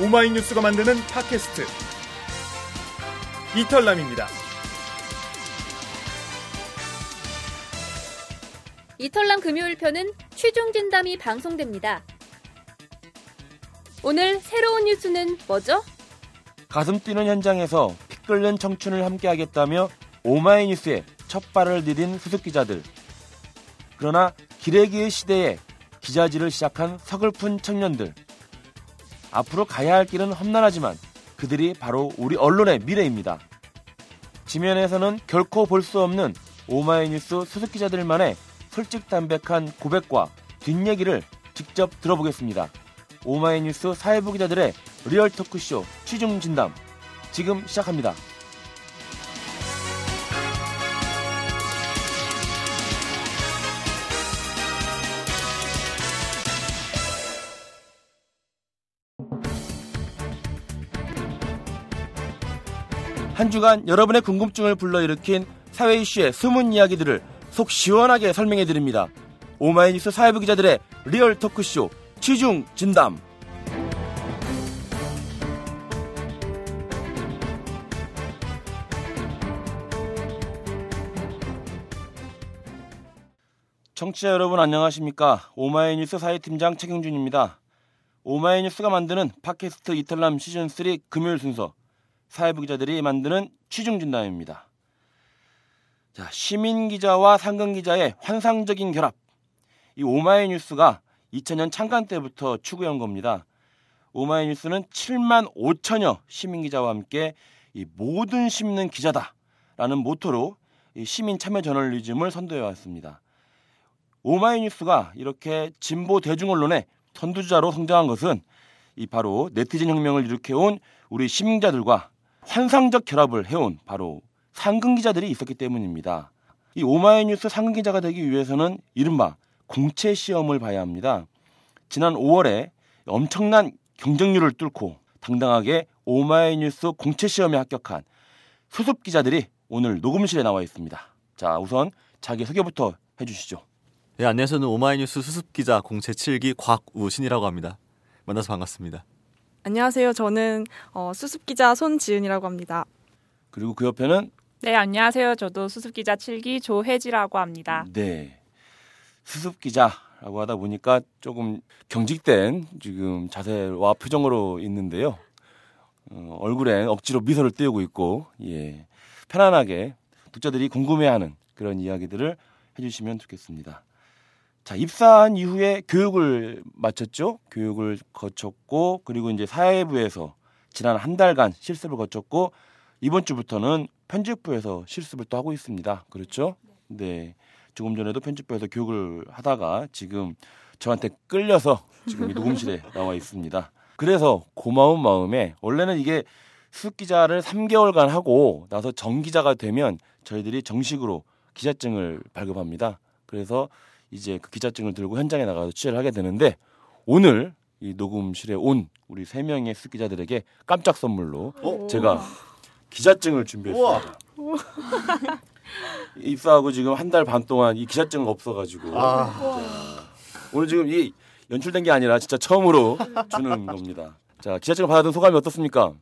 오마이뉴스가 만드는 팟캐스트 이털남입니다. 이털남 금요일 편은 취중 진담이 방송됩니다. 오늘 새로운 뉴스는 뭐죠? 가슴 뛰는 현장에서 피 끓는 청춘을 함께하겠다며 오마이뉴스에 첫 발을 디딘 수습 기자들. 그러나 기레기의 시대에 기자질을 시작한 서글픈 청년들. 앞으로 가야 할 길은 험난하지만 그들이 바로 우리 언론의 미래입니다. 지면에서는 결코 볼 수 없는 오마이뉴스 수습 기자들만의 솔직담백한 고백과 뒷얘기를 직접 들어보겠습니다. 오마이뉴스 사회부 기자들의 리얼 토크쇼 취중 진담 지금 시작합니다. 한 주간 여러분의 궁금증을 불러일으킨 사회 이슈의 숨은 이야기들을 속 시원하게 설명해 드립니다. 오마이뉴스 사회부 기자들의 리얼 토크쇼 취중 진담. 청취자 여러분 안녕하십니까? 오마이뉴스 사회팀장 최경준입니다. 오마이뉴스가 만드는 팟캐스트 이털남 시즌 3 금요일 순서 사회부 기자들이 만드는 취중 진담입니다. 자, 시민 기자와 상근 기자의 환상적인 결합. 이 오마이뉴스가 2000년 창간 때부터 추구한 겁니다. 오마이뉴스는 7만 5천여 시민 기자와 함께 이 모든 시민은 기자다라는 모토로 이 시민 참여 저널리즘을 선도해 왔습니다. 오마이뉴스가 이렇게 진보 대중 언론의 선두주자로 성장한 것은 이 바로 네티즌 혁명을 일으켜온 우리 시민자들과 환상적 결합을 해온 바로 상근 기자들이 있었기 때문입니다. 이 오마이뉴스 상근 기자가 되기 위해서는 이른바 공채 시험을 봐야 합니다. 지난 5월에 엄청난 경쟁률을 뚫고 당당하게 오마이뉴스 공채 시험에 합격한 수습 기자들이 오늘 녹음실에 나와 있습니다. 자, 우선 자기 소개부터 해주시죠. 네, 안녕하세요. 오마이뉴스 수습 기자 공채 7기 곽우신이라고 합니다. 만나서 반갑습니다. 안녕하세요. 저는 어, 수습 기자 손지은이라고 합니다. 그리고 그 옆에는 네, 안녕하세요. 저도 수습 기자 7기 조혜지라고 합니다. 네. 수습 기자라고 하다 보니까 조금 경직된 지금 자세와 표정으로 있는데요. 어, 얼굴에 억지로 미소를 띄우고 있고, 예. 편안하게 독자들이 궁금해하는 그런 이야기들을 해주시면 좋겠습니다. 자, 입사한 이후에 교육을 마쳤죠. 교육을 거쳤고, 그리고 이제 사회부에서 지난 한 달간 실습을 거쳤고, 이번 주부터는 편집부에서 실습을 또 하고 있습니다. 그렇죠? 네. 조금 전에도 편집부에서 교육을 하다가 지금 저한테 끌려서 지금 이 녹음실에 나와 있습니다. 그래서 고마운 마음에 원래는 이게 수습 기자를 3개월간 하고 나서 정기자가 되면 저희들이 정식으로 기자증을 발급합니다. 그래서 이제 그 기자증을 들고 현장에 나가서 취재를 하게 되는데 오늘 이 녹음실에 온 우리 세 명의 수습 기자들에게 깜짝 선물로 어? 제가 기자증을 준비했습니다. 입사하고 지금 한 달 반 동안 이 기자증이 없어가지고 자, 오늘 지금 이 연출된 게 아니라 진짜 처음으로 주는 겁니다. 자 기자증을 받아든 소감이 어떻습니까?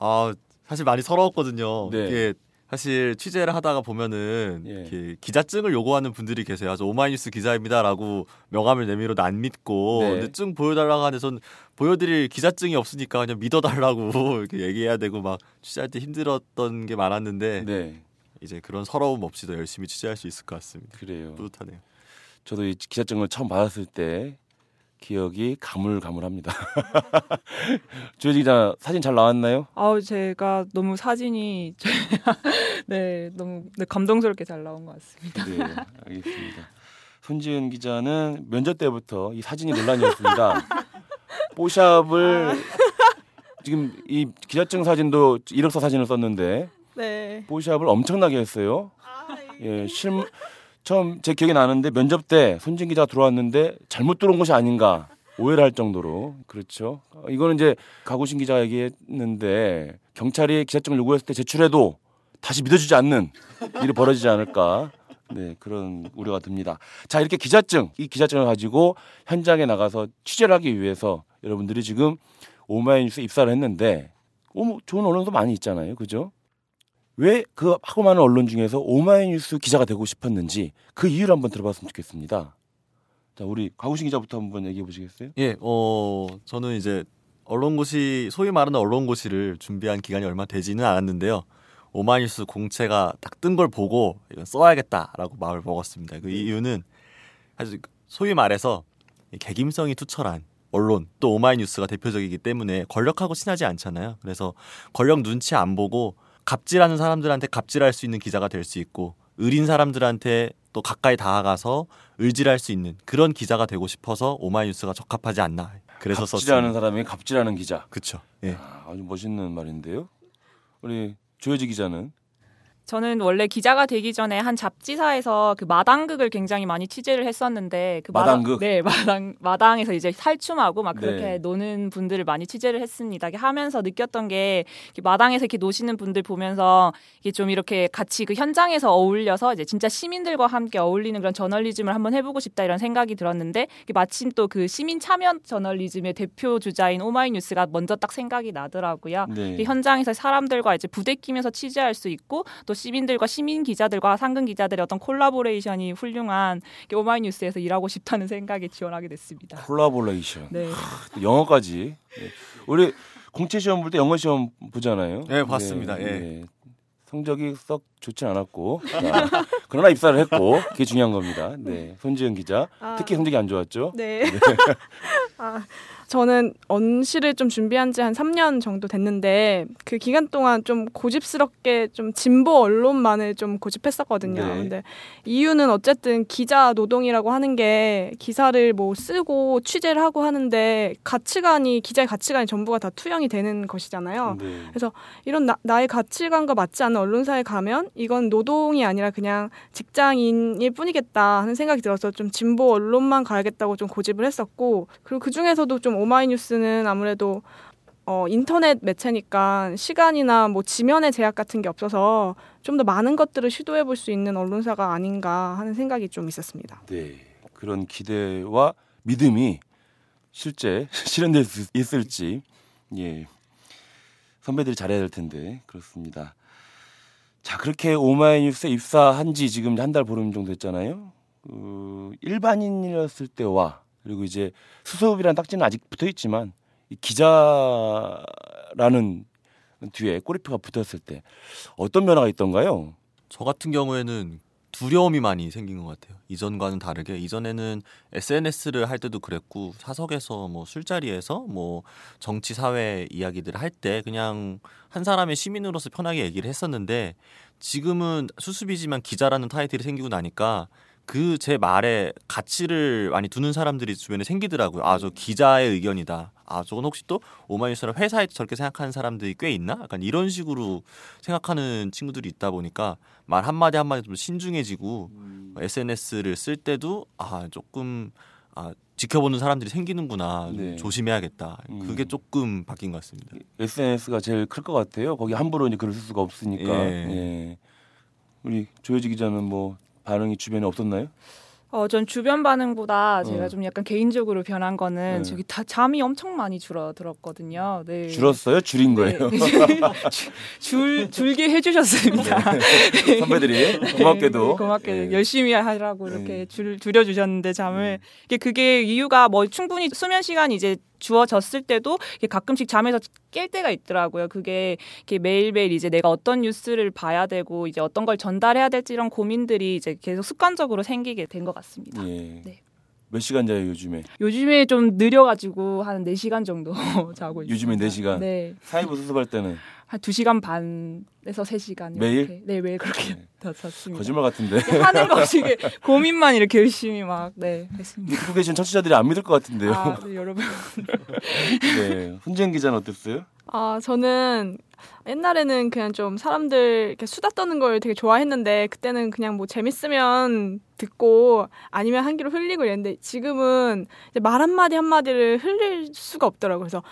아, 사실 많이 서러웠거든요. 네. 사실 취재를 하다가 보면은 예. 이렇게 기자증을 요구하는 분들이 계세요. 저 오마이뉴스 기자입니다라고 명함을 내밀어도 안 믿고 네. 근데 증 보여달라고 하는데 전 보여드릴 기자증이 없으니까 그냥 믿어달라고 이렇게 얘기해야 되고 막 취재할 때 힘들었던 게 많았는데 네 이제 그런 서러움 없이도 열심히 취재할 수 있을 것 같습니다. 그래요. 뿌듯하네요. 저도 이 기자증을 처음 받았을 때 기억이 가물가물합니다. 조혜지 기자 사진 잘 나왔나요? 아우 제가 너무 사진이 네 너무 네, 감동스럽게 잘 나온 것 같습니다. 네, 알겠습니다. 손지은 기자는 면접 때부터 이 사진이 논란이었습니다. 뽀샵을 지금 이 기자증 사진도 이력서 사진을 썼는데 네. 뽀샵을 엄청나게 했어요. 예, 실 처음 제 기억이 나는데 면접 때 손진 기자 가 들어왔는데 잘못 들어온 것이 아닌가 오해를 할 정도로 그렇죠. 어, 이거는 이제 가구신 기자가 얘기했는데 경찰이 기자증을 요구했을 때 제출해도 다시 믿어주지 않는 일이 벌어지지 않을까. 네, 그런 우려가 듭니다. 자, 이렇게 기자증, 이 기자증을 가지고 현장에 나가서 취재를 하기 위해서 여러분들이 지금 오마이뉴스 입사를 했는데 어, 뭐 좋은 언론도 많이 있잖아요. 그죠? 왜 그 하고 많은 언론 중에서 오마이뉴스 기자가 되고 싶었는지 그 이유를 한번 들어봤으면 좋겠습니다. 자, 우리 가구신 기자부터 한번 얘기해 보시겠어요? 예, 어, 저는 이제 언론고시, 소위 말하는 언론고시를 준비한 기간이 얼마 되지는 않았는데요. 오마이뉴스 공채가 딱 뜬 걸 보고 이건 써야겠다라고 마음을 먹었습니다. 그 이유는 사실 소위 말해서 개김성이 투철한 언론 또 오마이뉴스가 대표적이기 때문에 권력하고 친하지 않잖아요. 그래서 권력 눈치 안 보고 갑질하는 사람들한테 갑질할 수 있는 기자가 될 수 있고 의린 사람들한테 또 가까이 다가가서 을질할 수 있는 그런 기자가 되고 싶어서 오마이뉴스가 적합하지 않나. 그래서 갑질하는. 사람이 갑질하는 기자. 그렇죠. 예. 아, 아주 멋있는 말인데요. 우리 조혜지 기자는 저는 원래 기자가 되기 전에 한 잡지사에서 그 마당극을 굉장히 많이 취재를 했었는데 그 마당- 마당극? 네 마당 마당에서 이제 살춤하고 막 그렇게 네. 노는 분들을 많이 취재를 했습니다. 하면서 느꼈던 게 마당에서 이렇게 노시는 분들 보면서 이게 좀 이렇게 같이 그 현장에서 어울려서 이제 진짜 시민들과 함께 어울리는 그런 저널리즘을 한번 해보고 싶다 이런 생각이 들었는데 마침 또 그 시민 참여 저널리즘의 대표 주자인 오마이뉴스가 먼저 딱 생각이 나더라고요. 네. 이 현장에서 사람들과 이제 부대끼면서 취재할 수 있고 또 시민들과 시민 기자들과 상근 기자들의 어떤 collaboration이 훌륭한 오마이뉴스에서 일하고 싶다는 생각에 지원하게 됐습니다. 콜라보레이션. 네. 또 영어까지. 네. 우리 공채 시험 볼 때 영어 시험 보잖아요. 네, 봤습니다. 예. 성적이 썩 좋진 않았고, 자, 그러나 입사를 했고, 그게 중요한 겁니다. 네, 손지은 기자, 아. 특히 성적이 안 좋았죠. 네. 아, 저는 언시를 좀 준비한 지 한 3년 정도 됐는데 그 기간 동안 좀 고집스럽게 좀 진보 언론만을 좀 고집했었거든요. 네. 근데 이유는 어쨌든 기자 노동이라고 하는 게 기사를 뭐 쓰고 취재를 하고 하는데 가치관이 기자의 가치관이 전부가 다 투영이 되는 것이잖아요. 네. 이런 나, 나의 가치관과 맞지 않는 언론사에 가면 이건 노동이 아니라 그냥 직장인일 뿐이겠다 하는 생각이 들어서 좀 진보 언론만 가야겠다고 좀 고집을 했었고 그리고 그 중에서도 좀 오마이뉴스는 아무래도 어, 인터넷 매체니까 시간이나 뭐 지면의 제약 같은 게 없어서 좀 더 많은 것들을 시도해 볼 수 있는 언론사가 아닌가 하는 생각이 좀 있었습니다. 네, 그런 기대와 믿음이 실제 실현될 수 있을지, 예, 선배들이 잘해야 될 텐데 그렇습니다. 자, 그렇게 오마이뉴스에 입사한 지 지금 한 달 보름 정도 됐잖아요. 그 일반인이었을 때와 그리고 이제 수습이라는 딱지는 아직 붙어 있지만 이 기자라는 뒤에 꼬리표가 붙었을 때 어떤 변화가 있던가요? 저 같은 경우에는 두려움이 많이 생긴 것 같아요. 이전과는 다르게 이전에는 SNS를 할 때도 그랬고 사석에서 뭐 술자리에서 뭐 정치 사회 이야기들을 할 때 그냥 한 사람의 시민으로서 편하게 얘기를 했었는데 지금은 수습이지만 기자라는 타이틀이 생기고 나니까 그 제 말에 가치를 많이 두는 사람들이 주변에 생기더라고요. 아, 저 기자의 의견이다. 아, 저건 혹시 또 오마이뉴스랑 회사에 저렇게 생각하는 사람들이 꽤 있나? 약간 이런 식으로 생각하는 친구들이 있다 보니까 말 한마디 한마디 좀 신중해지고 SNS를 쓸 때도 아, 조금 아, 지켜보는 사람들이 생기는구나. 좀 네. 조심해야겠다. 음. 그게 조금 바뀐 것 같습니다. SNS가 제일 클 것 같아요. 거기 함부로 이제 글을 쓸 수가 없으니까. 예. 예. 우리 조효지 기자는 뭐 반응이 주변에 없었나요? 어, 전 주변 반응보다 제가 어. 좀 약간 개인적으로 변한 거는 네. 저기 다 잠이 엄청 많이 줄어들었거든요. 네. 줄었어요? 줄인 거예요? 네. 줄 줄게 해주셨습니다. 선배들이 고맙게도. 네, 고맙게 예. 열심히 하라고 이렇게 네. 줄 줄여 주셨는데 잠을 이게 그게 이유가 뭐 충분히 수면 시간이 이제 주어졌을 때도 가끔씩 잠에서 깰 때가 있더라고요. 그게 매일매일 이제 내가 어떤 뉴스를 봐야 되고 이제 어떤 걸 전달해야 될지 이런 고민들이 이제 계속 습관적으로 생기게 된 것 같습니다. 예. 네. 몇 시간 자요 요즘에? 요즘에 좀 느려가지고 한 4시간 정도 자고 있어요. 요즘에 4시간? 네. 사이버 수습할 때는 한 2시간 반에서 3시간. 매일? 이렇게. 네, 매일 그렇게 네. 더 잤습니다. 거짓말 같은데. 하는 거 없이 이게 고민만 이렇게 열심히 막, 네, 했습니다. 듣고 계신 청취자들이 안 믿을 것 같은데요. 아, 네, 여러분. 네. 훈지은 기자는 어땠어요? 아, 저는 옛날에는 그냥 좀 사람들 이렇게 수다 떠는 걸 되게 좋아했는데 그때는 그냥 뭐 재밌으면 듣고 아니면 한 귀로 흘리고 이랬는데 지금은 이제 말 한마디 한마디를 흘릴 수가 없더라고요. 그래서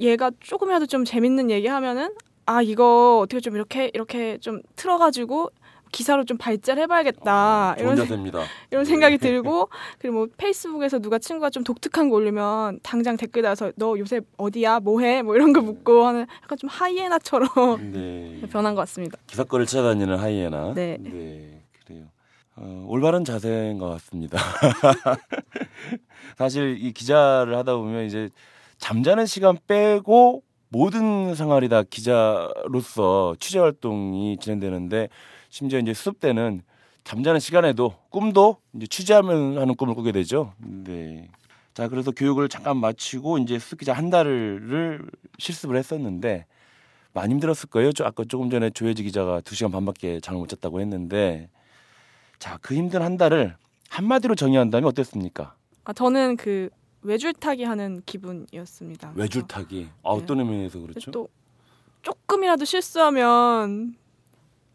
얘가 조금이라도 좀 재밌는 얘기 하면은 아, 이거 어떻게 좀 이렇게 이렇게 좀 틀어가지고 기사로 좀 발제를 해봐야겠다 좋은 이런 자세입니다. 이런 생각이 들고 그리고 뭐 페이스북에서 누가 친구가 좀 독특한 거 올리면 당장 댓글 달아서 너 요새 어디야 뭐해 뭐 이런 거 묻고 하는 약간 좀 하이에나처럼 네. 변한 것 같습니다. 기사거리를 찾아다니는 하이에나. 네. 그래요. 어, 올바른 자세인 것 같습니다. 사실 이 기자를 하다 보면 이제 잠자는 시간 빼고 모든 생활이 다 기자로서 취재 활동이 진행되는데 심지어 이제 수업 때는 잠자는 시간에도 꿈도 이제 취재하면 하는 꿈을 꾸게 되죠. 네. 자, 그래서 교육을 잠깐 마치고 이제 수습 기자 한 달을 실습을 했었는데 많이 힘들었을 거예요. 저 아까 조금 전에 조혜지 기자가 두 시간 반밖에 잠을 못 잤다고 했는데 자, 그 힘든 한 달을 한마디로 정의한다면 어땠습니까? 아, 저는 그 외줄타기 하는 기분이었습니다. 외줄타기. 아, 네. 어떤 의미에서 그래서 그렇죠? 또 조금이라도 실수하면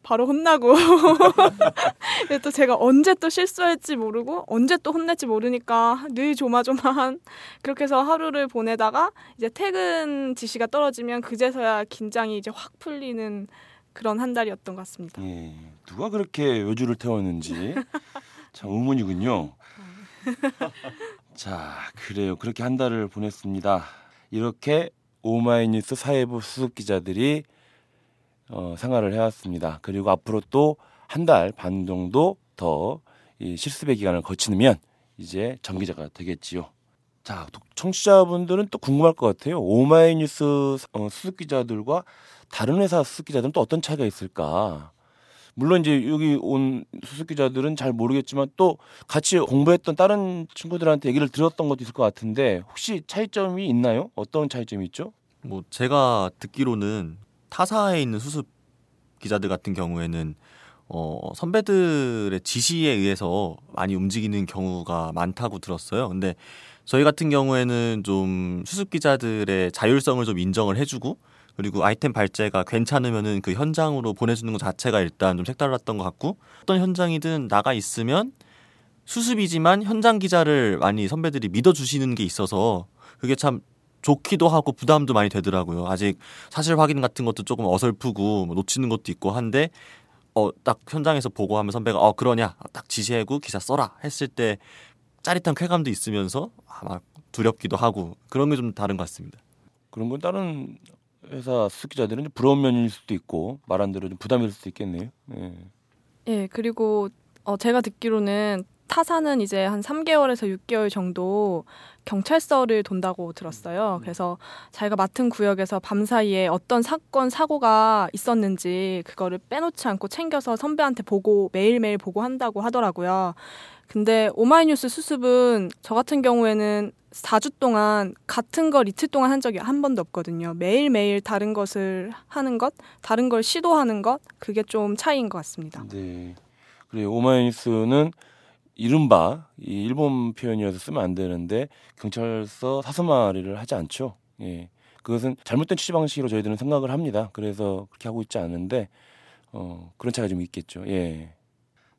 바로 혼나고 또 제가 언제 또 실수할지 모르고 언제 또 혼낼지 모르니까 늘 조마조마한 그렇게 해서 하루를 보내다가 이제 퇴근 지시가 떨어지면 그제서야 긴장이 이제 확 풀리는 그런 한 달이었던 것 같습니다. 예. 누가 그렇게 외주를 태웠는지 참 의문이군요. 자, 그래요. 그렇게 한 달을 보냈습니다. 이렇게 오마이뉴스 사회부 수석 기자들이 어, 생활을 해왔습니다. 그리고 앞으로 또 한 달 반 정도 더 이 실습의 기간을 거치면 이제 정기자가 되겠지요. 자, 또 청취자분들은 또 궁금할 것 같아요. 오마이뉴스 어, 수석 기자들과 다른 회사 수석 기자들은 또 어떤 차이가 있을까? 물론 이제 여기 온 수석 기자들은 잘 모르겠지만 또 같이 공부했던 다른 친구들한테 얘기를 들었던 것도 있을 것 같은데 혹시 차이점이 있나요? 어떤 차이점이 있죠? 뭐 제가 듣기로는 타사에 있는 수습 기자들 같은 경우에는 어 선배들의 지시에 의해서 많이 움직이는 경우가 많다고 들었어요. 근데 저희 같은 경우에는 좀 수습 기자들의 자율성을 좀 인정을 해주고 그리고 아이템 발제가 괜찮으면은 그 현장으로 보내주는 것 자체가 일단 좀 색달랐던 것 같고 어떤 현장이든 나가 있으면 수습이지만 현장 기자를 많이 선배들이 믿어주시는 게 있어서 그게 참 좋기도 하고 부담도 많이 되더라고요. 아직 사실 확인 같은 것도 조금 어설프고 뭐 놓치는 것도 있고 한데 어 딱 현장에서 보고하면 선배가 어 그러냐 딱 지시하고 기사 써라 했을 때 짜릿한 쾌감도 있으면서 아마 두렵기도 하고 그런 게 좀 다른 것 같습니다. 그런 건 다른 회사 수석 기자들은 좀 부러운 면일 수도 있고 말한 대로 좀 부담일 수도 있겠네요. 예. 예, 그리고 어, 제가 듣기로는 타사는 이제 한 3개월에서 6개월 정도 경찰서를 돈다고 들었어요. 그래서 자기가 맡은 구역에서 밤 사이에 어떤 사건, 사고가 있었는지 그거를 빼놓지 않고 챙겨서 선배한테 보고 매일매일 보고한다고 하더라고요. 근데 오마이뉴스 수습은 저 같은 경우에는 4주 동안 같은 걸 이틀 동안 한 적이 한 번도 없거든요. 매일매일 다른 것을 하는 것, 다른 걸 시도하는 것, 그게 좀 차이인 것 같습니다. 네. 그리고 오마이뉴스는 이른바 이 일본 표현이어서 쓰면 안 되는데 경찰서 사수마리를 하지 않죠. 예. 그것은 잘못된 취재 방식으로 저희들은 생각을 합니다. 그래서 그렇게 하고 있지 않은데 어, 그런 차이가 좀 있겠죠. 예.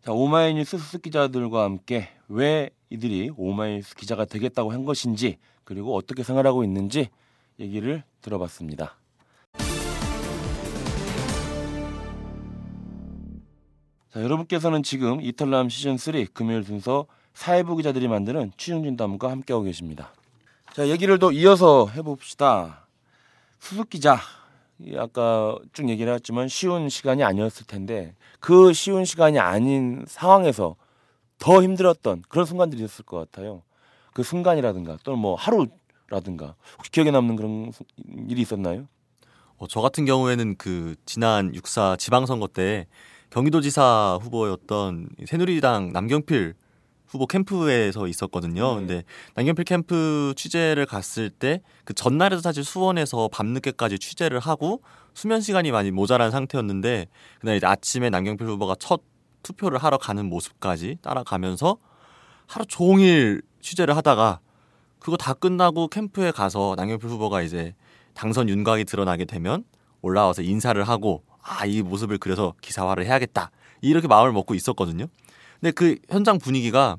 자, 오마이뉴스 수습 기자들과 함께 왜 이들이 오마이뉴스 기자가 되겠다고 한 것인지 그리고 어떻게 생활하고 있는지 얘기를 들어봤습니다. 자, 여러분께서는 지금 이탈남 시즌 3 금요일 순서 사회부 기자들이 만드는 취중진담과 함께하고 계십니다. 자, 얘기를 더 이어서 해봅시다. 수습 기자. 이 아까 쭉 얘기를 했지만 쉬운 시간이 아니었을 텐데 그 쉬운 시간이 아닌 상황에서 더 힘들었던 그런 순간들이 있었을 것 같아요. 그 순간이라든가 또는 뭐 하루라든가 혹시 기억에 남는 그런 수- 일이 있었나요? 어, 저 같은 경우에는 그 지난 육사 지방선거 때 경기도지사 후보였던 새누리당 남경필 후보 캠프에서 있었거든요. 네. 근데 남경필 캠프 취재를 갔을 때 그 전날에도 사실 수원에서 밤늦게까지 취재를 하고 수면 시간이 많이 모자란 상태였는데 그날 이제 아침에 남경필 후보가 첫 투표를 하러 가는 모습까지 따라가면서 하루 종일 취재를 하다가 그거 다 끝나고 캠프에 가서 남경필 후보가 이제 당선 윤곽이 드러나게 되면 올라와서 인사를 하고 아 이 모습을 그려서 기사화를 해야겠다 이렇게 마음을 먹고 있었거든요. 근데 그 현장 분위기가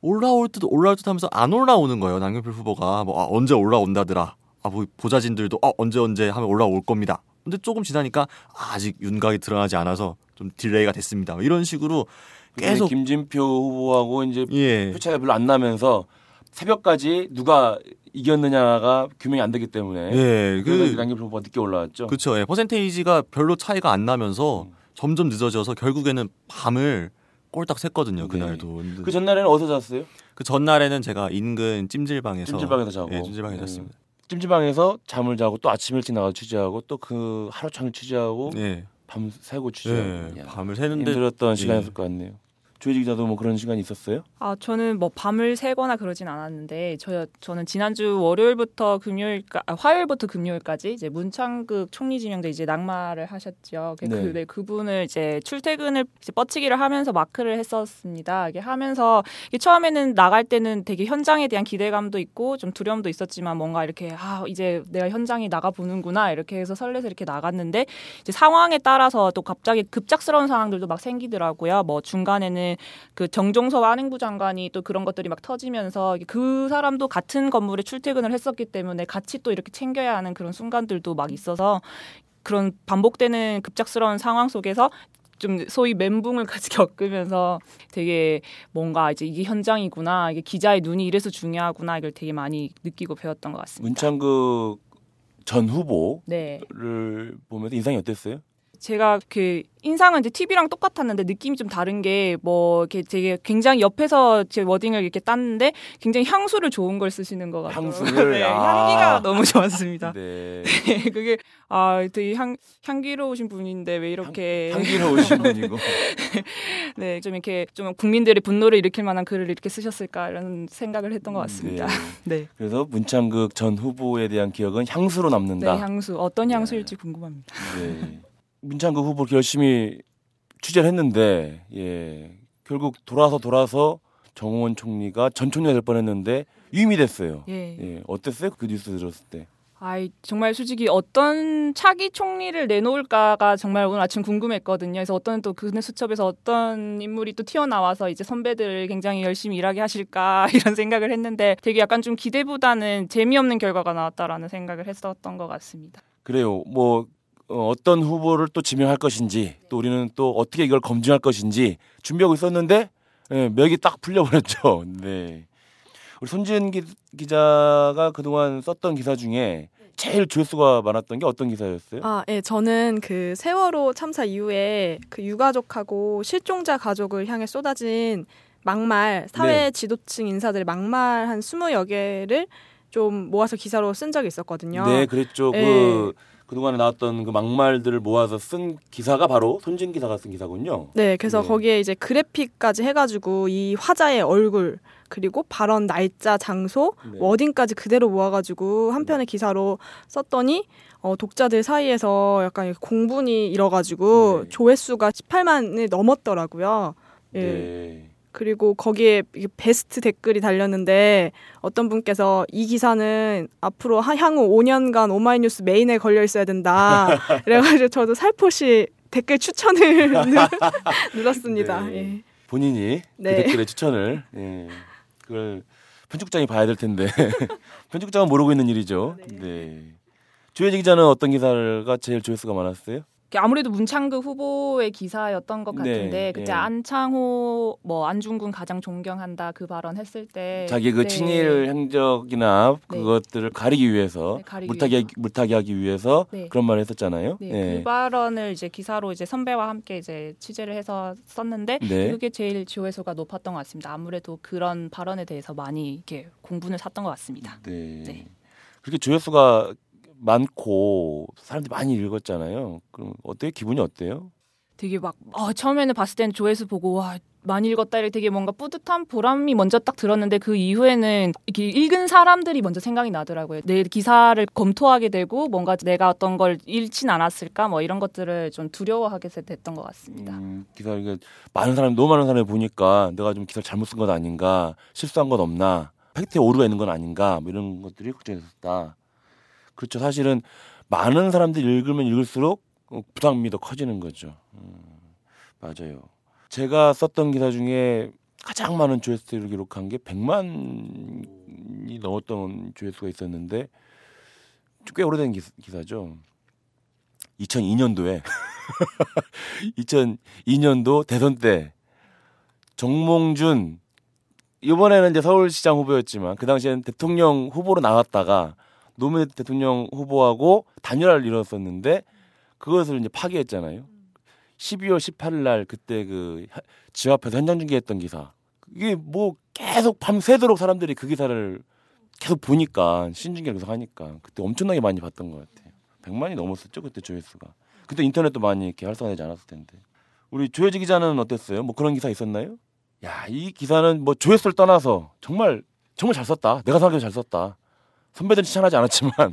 올라올 듯 올라올 듯 하면서 안 올라오는 거예요. 남경필 후보가 뭐 아, 언제 올라온다더라. 아 뭐 보좌진들도 아, 언제 언제 하면 올라올 겁니다. 근데 조금 지나니까 아, 아직 윤곽이 드러나지 않아서 좀 delay가 됐습니다. 뭐 이런 식으로 계속 김진표 후보하고 이제 예. 표차가 별로 안 나면서 새벽까지 누가 이겼느냐가 규명이 안 되기 때문에 예. 그그 양김 후보가 늦게 올라왔죠. 그렇죠. 예. percentage가 별로 차이가 안 나면서 음. 점점 늦어져서 결국에는 밤을 꼴딱 샜거든요. 네. 그날도. 그 전날에는 어디서 잤어요? 그 전날에는 제가 인근 찜질방에서 찜질방에서 자고. 예, 찜질방에서 음. 잤습니다. 찜질방에서 잠을 자고 또 아침 일찍 나가 서 취재하고 또 그 하루 종일 취재하고 예. 밤 새고 취재하고 밤을 새는데 힘들었던 예. 시간이었을 것 같네요. 조혜지 기자도 뭐 그런 시간이 있었어요? 아, 저는 뭐 밤을 새거나 그러진 않았는데 저 저는 지난주 월요일부터 금요일까 아, 화요일부터 금요일까지 이제 문창극 총리 지명자 이제 낙마를 하셨죠. 그, 네. 그, 네, 그분을 이제 출퇴근을 이제 뻗치기를 하면서 마크를 했었습니다. 이게 하면서 이게 처음에는 나갈 때는 되게 현장에 대한 기대감도 있고 좀 두려움도 있었지만 뭔가 이렇게 아 이제 내가 현장에 나가 보는구나 이렇게 해서 설레서 이렇게 나갔는데 이제 상황에 따라서 또 갑자기 급작스러운 상황들도 막 생기더라고요. 뭐 중간에는 그 정종섭 안행부 장관이 또 그런 것들이 막 터지면서 그 사람도 같은 건물에 출퇴근을 했었기 때문에 같이 또 이렇게 챙겨야 하는 그런 순간들도 막 있어서 그런 반복되는 급작스러운 상황 속에서 좀 소위 멘붕을 같이 겪으면서 되게 뭔가 이제 이게 현장이구나 이게 기자의 눈이 이래서 중요하구나 이걸 되게 많이 느끼고 배웠던 것 같습니다. 문창극 전 후보를 네. 보면서 인상이 어땠어요? 제가 그 인상은 이제 TV랑 똑같았는데 느낌이 좀 다른 게 뭐 이렇게 되게 굉장히 옆에서 제 워딩을 이렇게 땄는데 굉장히 향수를 좋은 걸 쓰시는 것 같아요. 향수를? 네, 아. 향기가 너무 좋았습니다. 네. 그게 아 되게 향 향기로우신 분인데 왜 이렇게 향 기로우신 분이고. 네 좀 이렇게 좀 국민들의 분노를 일으킬 만한 글을 이렇게 쓰셨을까 이런 생각을 했던 것 같습니다. 네. 네. 그래서 문창극 전 후보에 대한 기억은 향수로 네, 남는다. 향수 어떤 네. 향수일지 궁금합니다. 네. 문창극 후보 열심히 취재를 했는데 예. 결국 돌아서 돌아서 정홍원 총리가 전 총리가 될 뻔했는데 위임이 됐어요. 예. 예. 어땠어요? 그 뉴스 들었을 때. 아이 정말 솔직히 어떤 차기 총리를 내놓을까가 정말 오늘 아침 궁금했거든요. 그래서 어떤 또 그네 수첩에서 어떤 인물이 또 튀어나와서 이제 선배들 굉장히 열심히 일하게 하실까 이런 생각을 했는데 되게 약간 좀 기대보다는 재미없는 결과가 나왔다라는 생각을 했었던 것 같습니다. 그래요. 뭐 어, 어떤 후보를 또 지명할 것인지 또 우리는 또 어떻게 이걸 검증할 것인지 준비하고 있었는데 예, 맥이 딱 풀려버렸죠. 네. 우리 손지은 기, 기자가 그동안 썼던 기사 중에 제일 조회수가 많았던 게 어떤 기사였어요? 아, 예, 저는 그 세월호 참사 이후에 그 유가족하고 실종자 가족을 향해 쏟아진 막말, 사회 네. 지도층 인사들의 막말 한 20여 개를 좀 모아서 기사로 쓴 적이 있었거든요. 네, 그랬죠. 예. 그 그동안에 나왔던 그 막말들을 모아서 쓴 기사가 바로 손진 기사가 쓴 기사군요. 네, 그래서 네. 거기에 이제 그래픽까지 해가지고 이 화자의 얼굴 그리고 발언 날짜, 장소, 네. 워딩까지 그대로 모아가지고 한 편의 기사로 썼더니 어, 독자들 사이에서 약간 공분이 일어가지고 네. 조회수가 18만을 넘었더라고요. 예. 네. 그리고 거기에 베스트 댓글이 달렸는데 어떤 분께서 이 기사는 앞으로 하- 향후 5년간 오마이뉴스 메인에 걸려 있어야 된다. 그래가지고 저도 살포시 댓글 추천을 누- 눌렀습니다. 네. 예. 본인이 네. 그 댓글의 추천을 예. 그걸 편집국장이 봐야 될 텐데 편집국장은 모르고 있는 일이죠. 네. 조혜지 기자는 어떤 기사가 제일 조회수가 많았어요? 아무래도 문창극 후보의 기사였던 것 네, 같은데 그때 예. 안창호 뭐 안중근 가장 존경한다 그 발언 했을 때 자기 그 네. 친일 행적이나 네. 그것들을 가리기 위해서 네, 가리기 물타기 위해서. 물타기 하기 위해서 네. 그런 말을 했었잖아요. 네, 예. 그 발언을 이제 기사로 이제 선배와 함께 이제 취재를 해서 썼는데 네. 그게 제일 조회수가 높았던 것 같습니다. 아무래도 그런 발언에 대해서 많이 이렇게 공분을 샀던 것 같습니다. 네. 네. 그렇게 조회수가 많고 사람들이 많이 읽었잖아요. 그럼 어때요? 기분이 어때요? 되게 막 어, 처음에는 봤을 때는 조회수 보고 와 많이 읽었다 이렇게 되게 뭔가 뿌듯한 보람이 먼저 딱 들었는데 그 이후에는 이렇게 읽은 사람들이 먼저 생각이 나더라고요. 내 기사를 검토하게 되고 뭔가 내가 어떤 걸 잃진 않았을까 뭐 이런 것들을 좀 두려워하게 됐던 것 같습니다. 음, 기사 이게 많은 사람 너무 많은 사람이 보니까 내가 좀 기사를 잘못 쓴 건 아닌가 실수한 건 없나 팩트에 오류가 있는 건 아닌가 뭐 이런 것들이 걱정됐었다. 그렇죠. 사실은 많은 사람들이 읽으면 읽을수록 어, 부담이 더 커지는 거죠. 음, 맞아요. 제가 썼던 기사 중에 가장 많은 조회수를 기록한 게 100만이 넘었던 조회수가 있었는데 꽤 오래된 기사, 기사 죠. 2002년도에 2002년도 대선 때 정몽준 이번에는 이제 서울시장 후보였지만 그 당시에는 대통령 후보로 나왔다가 노무현 대통령 후보하고 단일화를 이뤘었는데 그것을 이제 파기했잖아요. 12월 18일 날 그때 그 집 앞에서 현장 중계했던 기사. 이게 뭐 계속 밤새도록 사람들이 그 기사를 계속 보니까 신중계를 계속 하니까 그때 엄청나게 많이 봤던 것 같아요. 100만이 넘었었죠 그때 조회수가. 그때 인터넷도 많이 이렇게 활성화되지 않았을 텐데. 우리 조혜지 기자는 어땠어요? 뭐 그런 기사 있었나요? 야, 이 기사는 뭐 조회수를 떠나서 정말 정말 잘 썼다. 내가 생각해도 잘 썼다. 선배들 은 칭찬하지 않았지만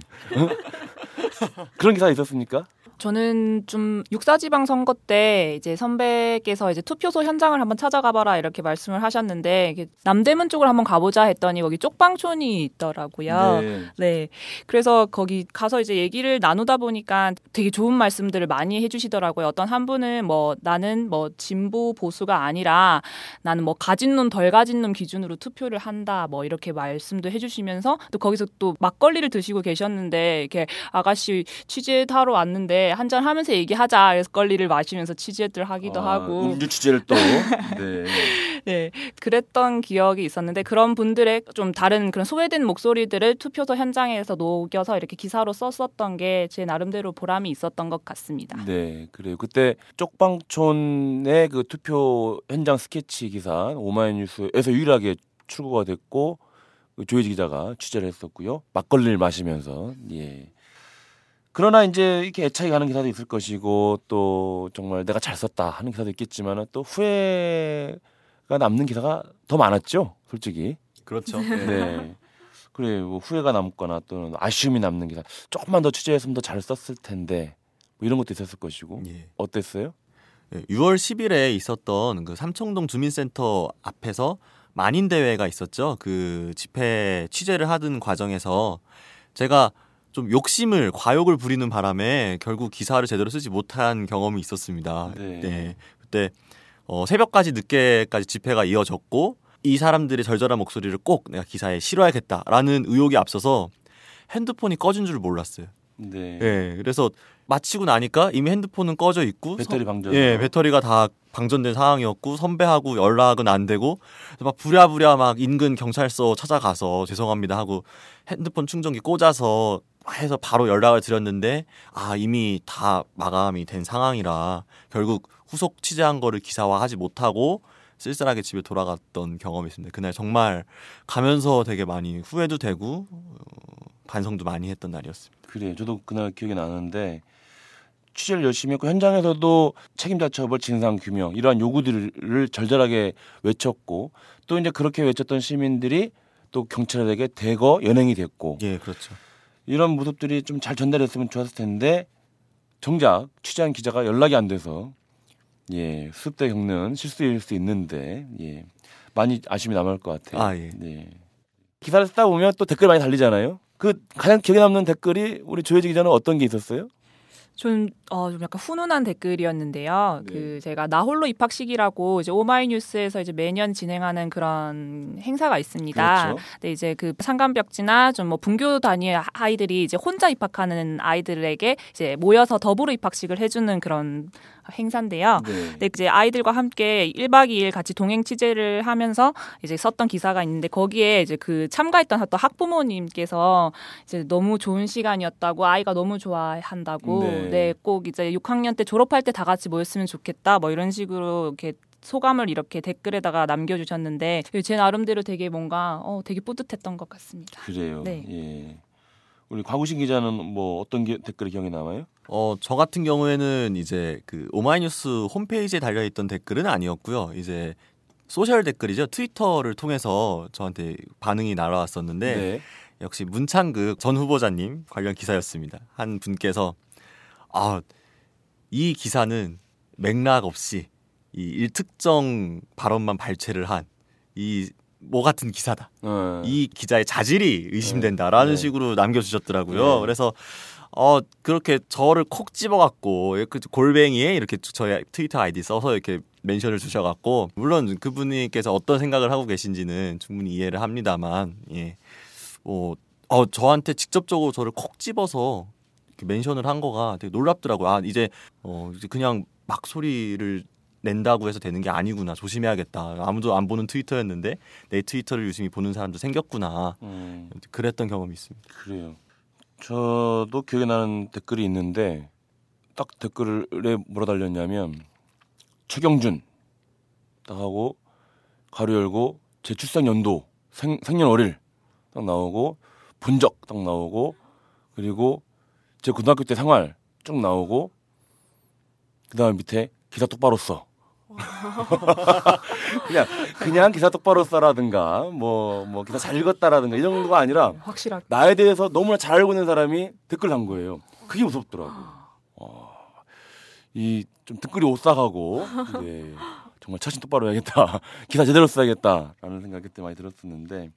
그런 기사 있었습니까? 저는 좀 육사지방 선거 때 이제 선배께서 이제 투표소 현장을 한번 찾아가봐라 이렇게 말씀을 하셨는데 남대문 쪽을 한번 가보자 했더니 거기 쪽방촌이 있더라고요. 네. 네. 그래서 거기 가서 이제 얘기를 나누다 보니까 되게 좋은 말씀들을 많이 해주시더라고요. 어떤 한 분은 뭐 나는 뭐 진보 보수가 아니라 나는 뭐 가진 놈 덜 가진 놈 기준으로 투표를 한다 뭐 이렇게 말씀도 해주시면서 또 거기서 또 막걸리를 드시고 계셨는데 이렇게 아가씨 취재하러 왔는데 한잔 하면서 얘기하자 그래서 걸리를 마시면서 취재들 하기도 아, 하고 음주 취재를 또 네. 네, 그랬던 기억이 있었는데 그런 분들의 좀 다른 그런 소외된 목소리들을 투표소 현장에서 녹여서 이렇게 기사로 썼었던 게 제 나름대로 보람이 있었던 것 같습니다. 네, 그래요. 그때 쪽방촌의 그 투표 현장 스케치 기사 오마이뉴스에서 유일하게 출고가 됐고 그 조혜지 기자가 취재를 했었고요. 막걸리를 마시면서 예. 그러나 이제 이렇게 애착이 가는 기사도 있을 것이고 또 정말 내가 잘 썼다 하는 기사도 있겠지만 또 후회가 남는 기사가 더 많았죠, 솔직히. 그렇죠. 네. 그래 뭐 후회가 남거나 또는 아쉬움이 남는 기사 조금만 더 취재했으면 더 잘 썼을 텐데 뭐 이런 것도 있었을 것이고 예. 어땠어요? 예, 6월 10일에 있었던 그 삼청동 주민센터 앞에서 만인 대회가 있었죠. 그 집회 취재를 하던 과정에서 제가 좀 욕심을 과욕을 부리는 바람에 결국 기사를 제대로 쓰지 못한 경험이 있었습니다. 네. 그때 어, 새벽까지 늦게까지 집회가 이어졌고 이 사람들의 절절한 목소리를 꼭 내가 기사에 실어야겠다라는 의욕이 앞서서 핸드폰이 꺼진 줄 몰랐어요. 네. 예, 그래서 마치고 나니까 이미 핸드폰은 꺼져 있고 배터리 방전. 예, 배터리가 다 방전된 상황이었고 선배하고 연락은 안 되고 막 부랴부랴 막 인근 경찰서 찾아가서 죄송합니다 하고 핸드폰 충전기 꽂아서 해서 바로 연락을 드렸는데 아 이미 다 마감이 된 상황이라 결국 후속 취재한 거를 기사화하지 못하고 쓸쓸하게 집에 돌아갔던 경험이 있습니다. 그날 정말 가면서 되게 많이 후회도 되고 어, 반성도 많이 했던 날이었습니다. 그래. 저도 그날 기억이 나는데 취재를 열심히 했고 현장에서도 책임자 처벌, 진상 규명 이러한 요구들을 절절하게 외쳤고 또 이제 그렇게 외쳤던 시민들이 또 경찰에게 대거 연행이 됐고 예, 그렇죠. 이런 모습들이 좀 잘 전달됐으면 좋았을 텐데 정작 취재한 기자가 연락이 안 돼서 예 수습 때 겪는 실수일 수 있는데 예 많이 아쉬움이 남을 것 같아요. 아, 예. 네. 기사를 쓰다 보면 또 댓글 많이 달리잖아요. 그 가장 기억에 남는 댓글이 우리 조혜지 기자는 어떤 게 있었어요? 좀, 어, 좀 약간 훈훈한 댓글이었는데요. 네. 그, 제가 나 홀로 입학식이라고 이제 오마이뉴스에서 이제 매년 진행하는 그런 행사가 있습니다. 그렇죠. 근데 이제 그 상간벽지나 좀 뭐 분교 단위의 아이들이 이제 혼자 입학하는 아이들에게 이제 모여서 더불어 입학식을 해주는 그런 행사인데요. 네. 근데 이제 아이들과 함께 1박 2일 같이 동행 취재를 하면서 이제 썼던 기사가 있는데 거기에 이제 그 참가했던 어떤 학부모님께서 이제 너무 좋은 시간이었다고 아이가 너무 좋아한다고 네. 네, 꼭 이제 6학년 때 졸업할 때 다 같이 모였으면 좋겠다 뭐 이런 식으로 이렇게 소감을 이렇게 댓글에다가 남겨주셨는데 제 나름대로 되게 뭔가 어 되게 뿌듯했던 것 같습니다. 그래요. 네. 예. 우리 과구신 기자는 뭐 어떤 게, 댓글이 기억에 남아요? 어, 저 같은 경우에는 이제 그 오마이뉴스 홈페이지에 달려 있던 댓글은 아니었고요. 이제 social 댓글이죠. 트위터를 통해서 저한테 반응이 날아왔었는데 네. 역시 문창극 전 후보자님 관련 기사였습니다. 한 분께서 아, 이 기사는 맥락 없이 이 일특정 발언만 발췌를 한 이 뭐 같은 기사다. 어. 이 기자의 자질이 의심된다라는 네. 식으로 남겨주셨더라고요. 네. 그래서 어 그렇게 저를 콕 집어갖고 이렇게 골뱅이에 이렇게 저희 트위터 아이디 써서 이렇게 멘션을 주셔갖고 물론 그분께서 어떤 생각을 하고 계신지는 충분히 이해를 합니다만 예. 뭐, 어, 저한테 직접적으로 저를 콕 집어서 이렇게 멘션을 한 거가 되게 놀랍더라고요. 아 이제 어 이제 그냥 막 소리를 낸다고 해서 되는 게 아니구나 조심해야겠다. 아무도 안 보는 트위터였는데 내 트위터를 유심히 보는 사람도 생겼구나. 음, 그랬던 경험이 있습니다. 그래요. 저도 기억에 나는 댓글이 있는데 딱 댓글에 뭐라 달렸냐면 최경준 딱 하고 가로 열고 제 출생 연도 생, 생년월일 딱 나오고 본적 딱 나오고 그리고 제 고등학교 때 생활 쭉 나오고 그다음 밑에 기사 똑바로 써. 그냥 그냥 기사 똑바로 써라든가 뭐뭐 기사 잘 읽었다라든가 이 정도가 아니라 확실하게. 나에 대해서 너무나 잘 알고 있는 사람이 댓글 단 거예요. 그게 무섭더라고. 어, 이좀 댓글이 오싹하고 네, 정말 처신 똑바로 해야겠다. 기사 제대로 써야겠다라는 생각이 그때 많이 들었었는데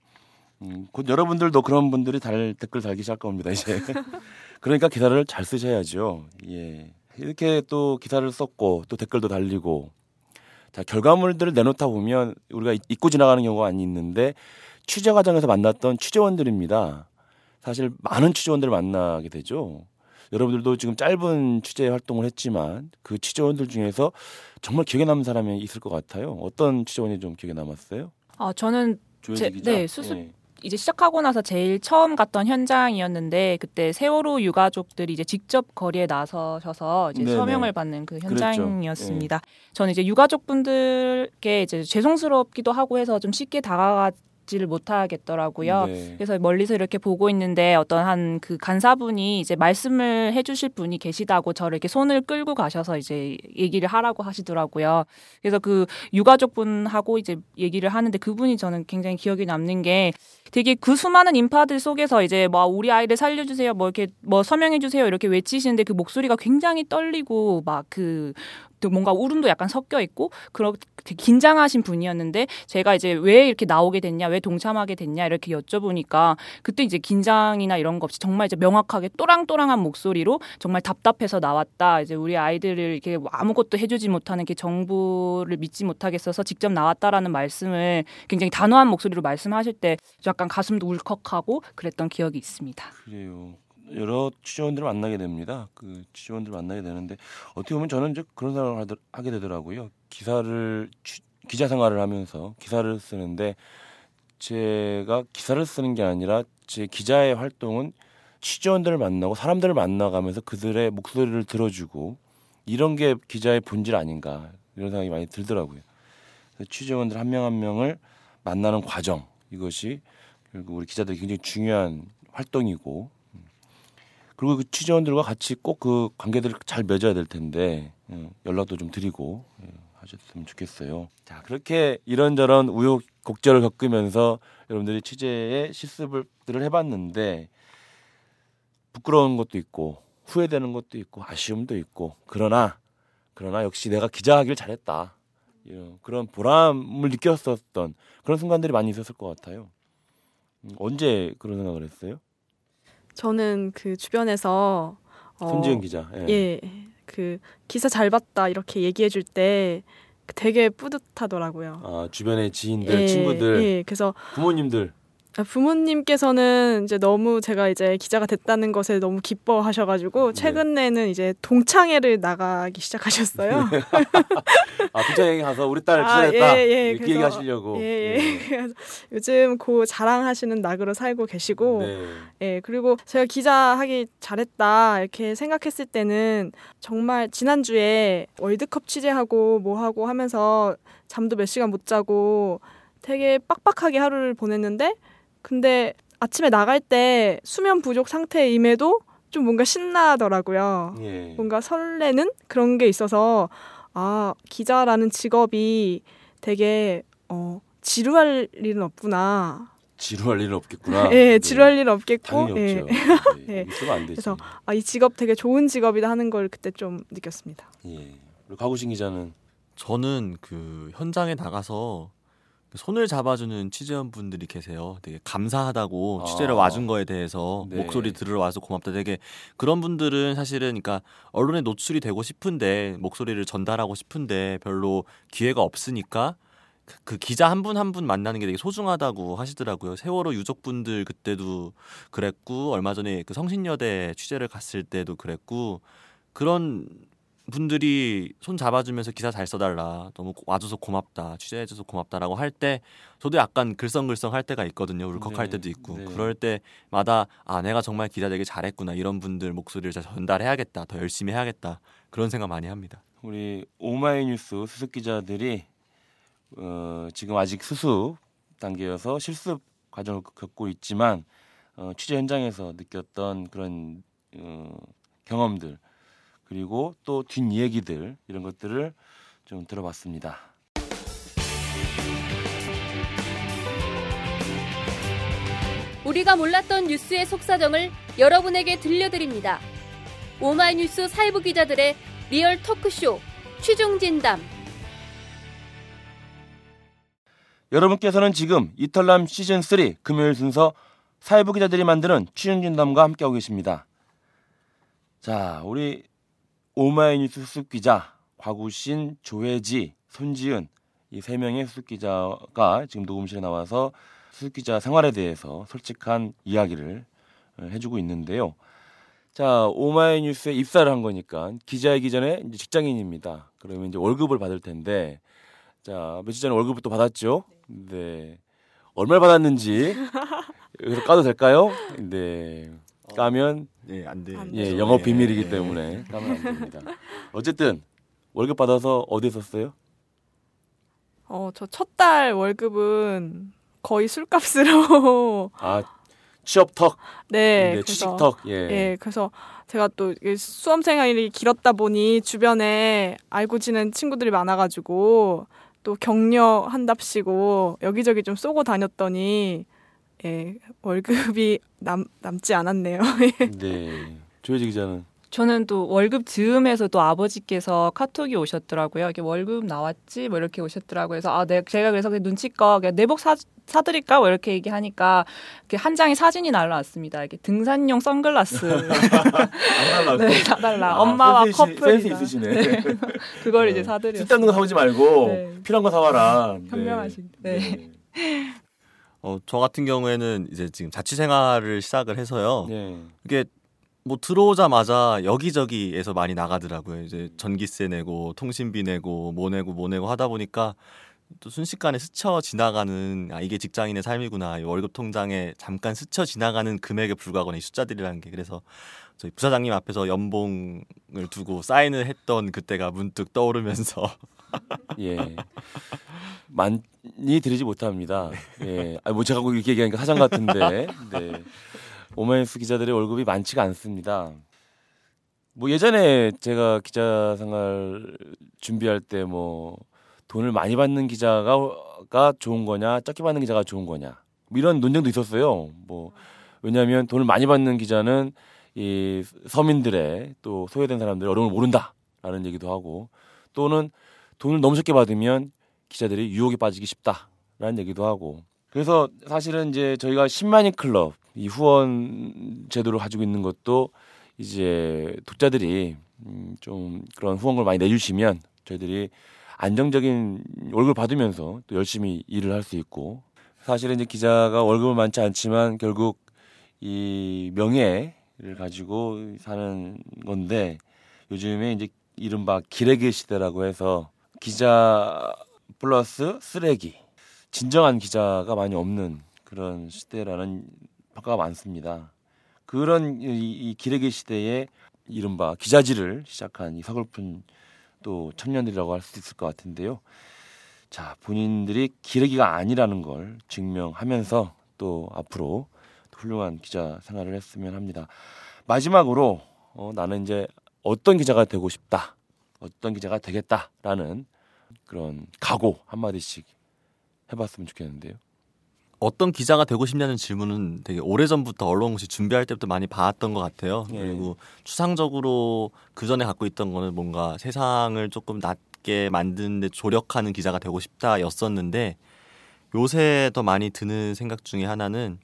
음, 곧 여러분들도 그런 분들이 달 댓글 달기 시작할 겁니다 이제. 그러니까 기사를 잘 쓰셔야죠. 예. 이렇게 또 기사를 썼고 또 댓글도 달리고 자 결과물들을 내놓다 보면 우리가 잊고 지나가는 경우가 많이 있는데 취재 과정에서 만났던 취재원들입니다. 사실 많은 취재원들을 만나게 되죠. 여러분들도 지금 짧은 취재 활동을 했지만 그 취재원들 중에서 정말 기억에 남는 사람이 있을 것 같아요. 어떤 취재원이 좀 기억에 남았어요? 아 저는 제-. 네, 수습- 예. 이제 시작하고 나서 제일 처음 갔던 현장이었는데 그때 세월호 유가족들이 이제 직접 거리에 나서셔서 이제 네네. 서명을 받는 그. 현장이었습니다. 저는 이제 유가족분들께 이제 죄송스럽기도 하고 해서 좀 쉽게 다가가 지를 못하겠더라고요. 네. 그래서 멀리서 이렇게 보고 있는데 어떤 한 그 간사분이 이제 말씀을 해주실 분이 계시다고 저를 이렇게 손을 끌고 가셔서 이제 얘기를 하라고 하시더라고요. 그래서 그 유가족분하고 이제 얘기를 하는데 그분이 저는 굉장히 기억에 남는 게 되게 그 수많은 인파들 속에서 이제 뭐 우리 아이를 살려주세요, 뭐 이렇게 뭐 서명해주세요 이렇게 외치시는데 그 목소리가 굉장히 떨리고 막 그 뭔가 울음도 약간 섞여 있고 그렇게 긴장하신 분이었는데 제가 이제 왜 이렇게 나오게 됐냐, 왜 동참하게 됐냐 이렇게 여쭤보니까 그때 이제 긴장이나 이런 거 없이 정말 이제 명확하게 또랑또랑한 목소리로 정말 답답해서 나왔다. 이제 우리 아이들을 이렇게 뭐 아무것도 해주지 못하는 게 정부를 믿지 못하겠어서 직접 나왔다라는 말씀을 굉장히 단호한 목소리로 말씀하실 때 약간 가슴도 울컥하고 그랬던 기억이 있습니다. 그래요. 여러 취재원들을 만나게 됩니다. 그 취재원들을 만나게 되는데 어떻게 보면 저는 이제 그런 생각을 하더- 하게 되더라고요. 기사를 취- 기자 생활을 하면서 기사를 쓰는데 제가 기사를 쓰는 게 아니라 제 기자의 활동은 취재원들을 만나고 사람들을 만나가면서 그들의 목소리를 들어주고 이런 게 기자의 본질 아닌가 이런 생각이 많이 들더라고요. 그래서 취재원들 한 명 한 명을 만나는 과정 이것이 결국 우리 기자들이 굉장히 중요한 활동이고 음. 그리고 그 취재원들과 같이 꼭 그 관계들을 잘 맺어야 될 텐데 음, 연락도 좀 드리고 예, 하셨으면 좋겠어요. 자 그렇게 이런저런 우여곡절을 겪으면서 여러분들이 취재의 실습들을 해봤는데 부끄러운 것도 있고 후회되는 것도 있고 아쉬움도 있고 그러나 그러나 역시 내가 기자하길 잘했다 이런 그런 보람을 느꼈었던 그런 순간들이 많이 있었을 것 같아요. 음, 언제 그런 생각을 했어요? 저는 그 주변에서 어, 손지은 기자. 예. 예, 그 기사 잘 봤다 이렇게 얘기해 줄 때 되게 뿌듯하더라고요. 아 주변의 지인들, 예, 친구들, 예, 그래서 부모님들. 아, 부모님께서는 이제 너무 제가 이제 기자가 됐다는 것에 너무 기뻐하셔가지고 네. 최근에는 이제 동창회를 나가기 시작하셨어요. 아 부장에게 가서 우리 딸 아, 기자됐다 예, 예, 이렇게 얘기하시려고. 예, 예. 그래서 요즘 고 자랑하시는 낙으로 살고 계시고, 네. 예, 그리고 제가 기자 하기 잘했다 이렇게 생각했을 때는 정말 지난 주에 월드컵 취재하고 뭐 하고 하면서 잠도 몇 시간 못 자고 되게 빡빡하게 하루를 보냈는데 근데 아침에 나갈 때 수면 부족 상태임에도 좀 뭔가 신나더라고요. 예. 뭔가 설레는 그런 게 있어서 아 기자라는 직업이 되게 어 지루할 일은 없구나. 지루할 일은 없겠구나. 예, 네. 지루할 일은 없겠고. 당연히 예. 없죠. 네. 예. 있으면 안 되지. 그래서 아, 이 직업 되게 좋은 직업이다 하는 걸 그때 좀 느꼈습니다. 예. 그리고 가구신 기자는 저는 그 현장에 나가서 그 손을 잡아주는 취재원분들이 계세요. 되게 감사하다고 아. 취재를 와준 거에 대해서 네. 목소리 들으러 와서 고맙다. 되게 그런 분들은 사실은 그러니까 언론에 노출이 되고 싶은데 목소리를 전달하고 싶은데 별로 기회가 없으니까 그 기자 한 분 한 분 만나는 게 되게 소중하다고 하시더라고요. 세월호 유족분들 그때도 그랬고 얼마 전에 그 성신여대 취재를 갔을 때도 그랬고 그런 분들이 손 잡아주면서 기사 잘 써달라 너무 와줘서 고맙다 취재해줘서 고맙다라고 할 때 저도 약간 글썽글썽 할 때가 있거든요 울컥할 네, 때도 있고 네. 그럴 때마다 아 내가 정말 기자 되게 잘했구나 이런 분들 목소리를 잘 전달해야겠다 더 열심히 해야겠다 그런 생각 많이 합니다. 우리 오마이뉴스 수습 기자들이 어, 지금 아직 수습 단계여서 실습 과정을 겪고 있지만 어, 취재 현장에서 느꼈던 그런 어, 경험들 그리고 또 뒷얘기들 이런 것들을 좀 들어봤습니다. 우리가 몰랐던 뉴스의 속사정을 여러분에게 들려드립니다. 오마이뉴스 사회부 기자들의 리얼 토크쇼 취중진담 여러분께서는 지금 이털남 시즌 3 금요일 순서 사회부 기자들이 만드는 취중진담과 함께하고 계십니다. 자, 우리 오마이뉴스 수습 기자 곽우신, 조혜지, 손지은 이 세 명의 수습 기자가 지금 녹음실에 나와서 수습 기자 생활에 대해서 솔직한 이야기를 어, 해주고 있는데요. 자, 오마이뉴스에 입사를 한 거니까 기자이기 전에 이제 직장인입니다. 그러면 이제 월급을 받을 텐데 자 며칠 전에 월급을 또 받았죠. 네. 얼마를 받았는지 여기서 까도 될까요? 네. 까면 네, 안 돼. 안예 네. 영업 비밀이기 네. 때문에 까면 안 됩니다. 어쨌든 월급 받아서 어디 썼어요? 어, 저 첫 달 월급은 거의 술값으로 아 취업턱, 네, 네, 그래서 취직턱, 예. 예, 그래서 제가 또 이게 수험 생활이 길었다 보니 주변에 알고 지낸 친구들이 많아 가지고 또 격려 한답시고 여기저기 좀 쏘고 다녔더니 예, 월급이 남 남지 않았네요. 네. 조혜지 기자는 저는 또 월급 즈음에서 또 아버지께서 카톡이 오셨더라고요. 이렇게 월급 나왔지? 뭐 이렇게 오셨더라고요. 그래서 아, 내, 제가 그래서 눈치껏 그냥 내복 사, 사드릴까? 뭐 이렇게 얘기하니까 이렇게 한 장의 사진이 날라왔습니다. 이렇게 등산용 선글라스. 네, 사달라. 아, 엄마와 커플. 센스 있으시네. 그걸 네. 이제 사드렸어요. 쓸데없는 거 사오지 말고 네. 필요한 거 사와라. 네. 현명하신. 네. 어, 저 같은 경우에는 이제 지금 자취 생활을 시작을 해서요. 네. 이게 뭐 들어오자마자 여기저기에서 많이 나가더라고요. 이제 전기세 내고 통신비 내고 뭐 내고 뭐 내고 하다 보니까 또 순식간에 스쳐 지나가는 아 이게 직장인의 삶이구나. 이 월급 통장에 잠깐 스쳐 지나가는 금액에 불과하거나 이 숫자들이라는 게 그래서 저희 부사장님 앞에서 연봉을 두고 사인을 했던 그때가 문득 떠오르면서 예. 많이 드리지 못합니다. 예. 아, 뭐 제가 꼭 이렇게 얘기하니까 사장 같은데. 네. 오마이뉴스 기자들의 월급이 많지가 않습니다. 뭐 예전에 제가 기자 생활 준비할 때 뭐 돈을 많이 받는 기자가 좋은 거냐, 적게 받는 기자가 좋은 거냐. 뭐 이런 논쟁도 있었어요. 뭐 왜냐하면 돈을 많이 받는 기자는 이 서민들의 또 소외된 사람들의 어려움을 모른다라는 얘기도 하고 또는 돈을 너무 적게 받으면 기자들이 유혹에 빠지기 쉽다라는 얘기도 하고. 그래서 사실은 이제 저희가 10만인 클럽 이 후원 제도를 가지고 있는 것도 이제 독자들이 음, 좀 그런 후원을 많이 내주시면 저희들이 안정적인 월급을 받으면서 또 열심히 일을 할 수 있고. 사실은 이제 기자가 월급은 많지 않지만 결국 이 명예를 가지고 사는 건데 요즘에 이제 이른바 기레기 시대라고 해서 기자 플러스 쓰레기 진정한 기자가 많이 없는 그런 시대라는 평가가 많습니다. 그런 이, 이 기레기 시대에 이른바 기자질을 시작한 이 서글픈 또 청년들이라고 할 수 있을 것 같은데요. 자 본인들이 기레기가 아니라는 걸 증명하면서 또 앞으로 훌륭한 기자 생활을 했으면 합니다. 마지막으로 어, 나는 이제 어떤 기자가 되고 싶다, 어떤 기자가 되겠다라는 그런 각오 한 마디씩 해봤으면 좋겠는데요. 어떤 기자가 되고 싶냐는 질문은 되게 오래전부터 언론공시 준비할 때부터 많이 봐왔던 것 같아요. 예. 그리고 추상적으로 그 전에 갖고 있던 거는 뭔가 세상을 조금 낫게 만드는데 조력하는 기자가 되고 싶다였었는데 요새 더 많이 드는 생각 중에 하나는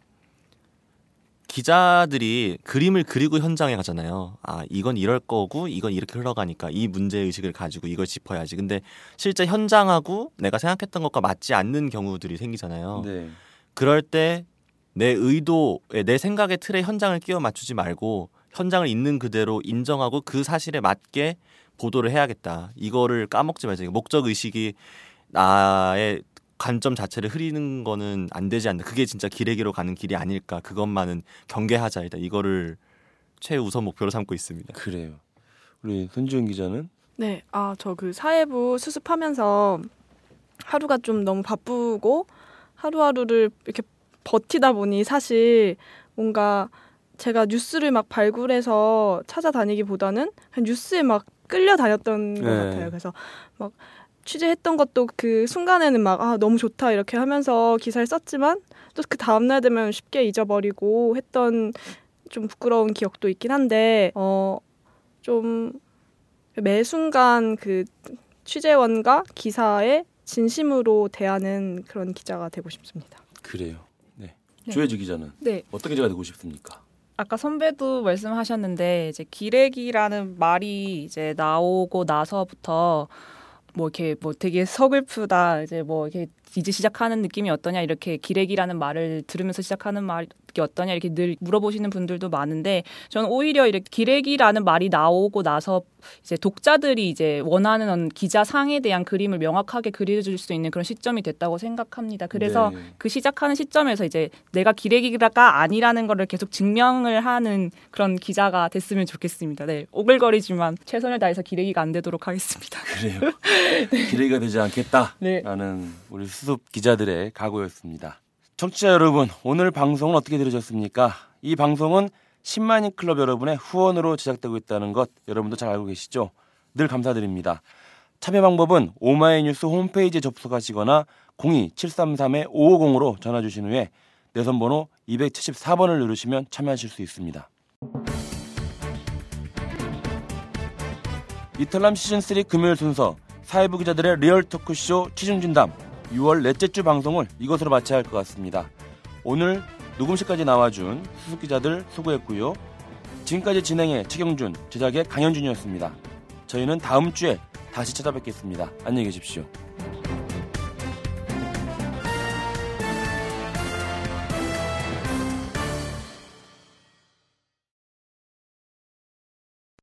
기자들이 그림을 그리고 현장에 가잖아요. 아, 이건 이럴 거고 이건 이렇게 흘러가니까 이 문제 의식을 가지고 이걸 짚어야지. 근데 실제 현장하고 내가 생각했던 것과 맞지 않는 경우들이 생기잖아요. 네. 그럴 때 내 의도에 내 생각의 틀에 현장을 끼워 맞추지 말고 현장을 있는 그대로 인정하고 그 사실에 맞게 보도를 해야겠다. 이거를 까먹지 말자. 목적 의식이 나의 관점 자체를 흐리는 거는 안 되지 않나. 그게 진짜 기레기로 가는 길이 아닐까. 그것만은 경계하자. 일단 이거를 최우선 목표로 삼고 있습니다. 그래요. 우리 손지훈 기자는 네, 아 저 그 사회부 수습하면서 하루가 좀 너무 바쁘고 하루하루를 이렇게 버티다 보니 사실 뭔가 제가 뉴스를 막 발굴해서 찾아다니기보다는 그냥 뉴스에 막 끌려다녔던 것 네. 같아요. 그래서 막 취재했던 것도 그 순간에는 막 아 너무 좋다 이렇게 하면서 기사를 썼지만 또 그 다음 날 되면 쉽게 잊어버리고 했던 좀 부끄러운 기억도 있긴 한데 어 좀 매 순간 그 취재원과 기사에 진심으로 대하는 그런 기자가 되고 싶습니다. 그래요. 네. 네. 조혜지 기자는 네. 어떤 기자가 되고 싶습니까? 아까 선배도 말씀하셨는데 이제 기레기라는 말이 이제 나오고 나서부터 뭐 이렇게 뭐 되게 서글프다. 이제 뭐 이렇게 이제 시작하는 느낌이 어떠냐 이렇게 기레기라는 말을 들으면서 시작하는 말이 어떠냐 이렇게 늘 물어보시는 분들도 많은데 저는 오히려 이렇게 기레기라는 말이 나오고 나서 이제 독자들이 이제 원하는 기자 상에 대한 그림을 명확하게 그려줄 수 있는 그런 시점이 됐다고 생각합니다. 그래서 네. 그 시작하는 시점에서 이제 내가 기레기가 아니라는 거를 계속 증명을 하는 그런 기자가 됐으면 좋겠습니다. 네, 오글거리지만 최선을 다해서 기레기가 안 되도록 하겠습니다. 그래요. 기레기가 되지 않겠다라는 네. 우리 수습 기자들의 각오였습니다. 청취자 여러분, 오늘 방송은 어떻게 들으셨습니까? 이 방송은 10만인 클럽 여러분의 후원으로 제작되고 있다는 것 여러분도 잘 알고 계시죠? 늘 감사드립니다. 참여 방법은 오마이뉴스 홈페이지에 접속하시거나 02-733-550으로 전화 주신 후에 내선 번호 274번을 누르시면 참여하실 수 있습니다. 이털남 시즌3 금요일 순서 사회부 기자들의 리얼 토크쇼 취중진담 6월 넷째 주 방송을 이것으로 마쳐야 할 것 같습니다. 오늘 녹음실까지 나와준 수습 기자들 수고했고요. 지금까지 진행의 최경준, 제작의 강현준이었습니다. 저희는 다음 주에 다시 찾아뵙겠습니다. 안녕히 계십시오.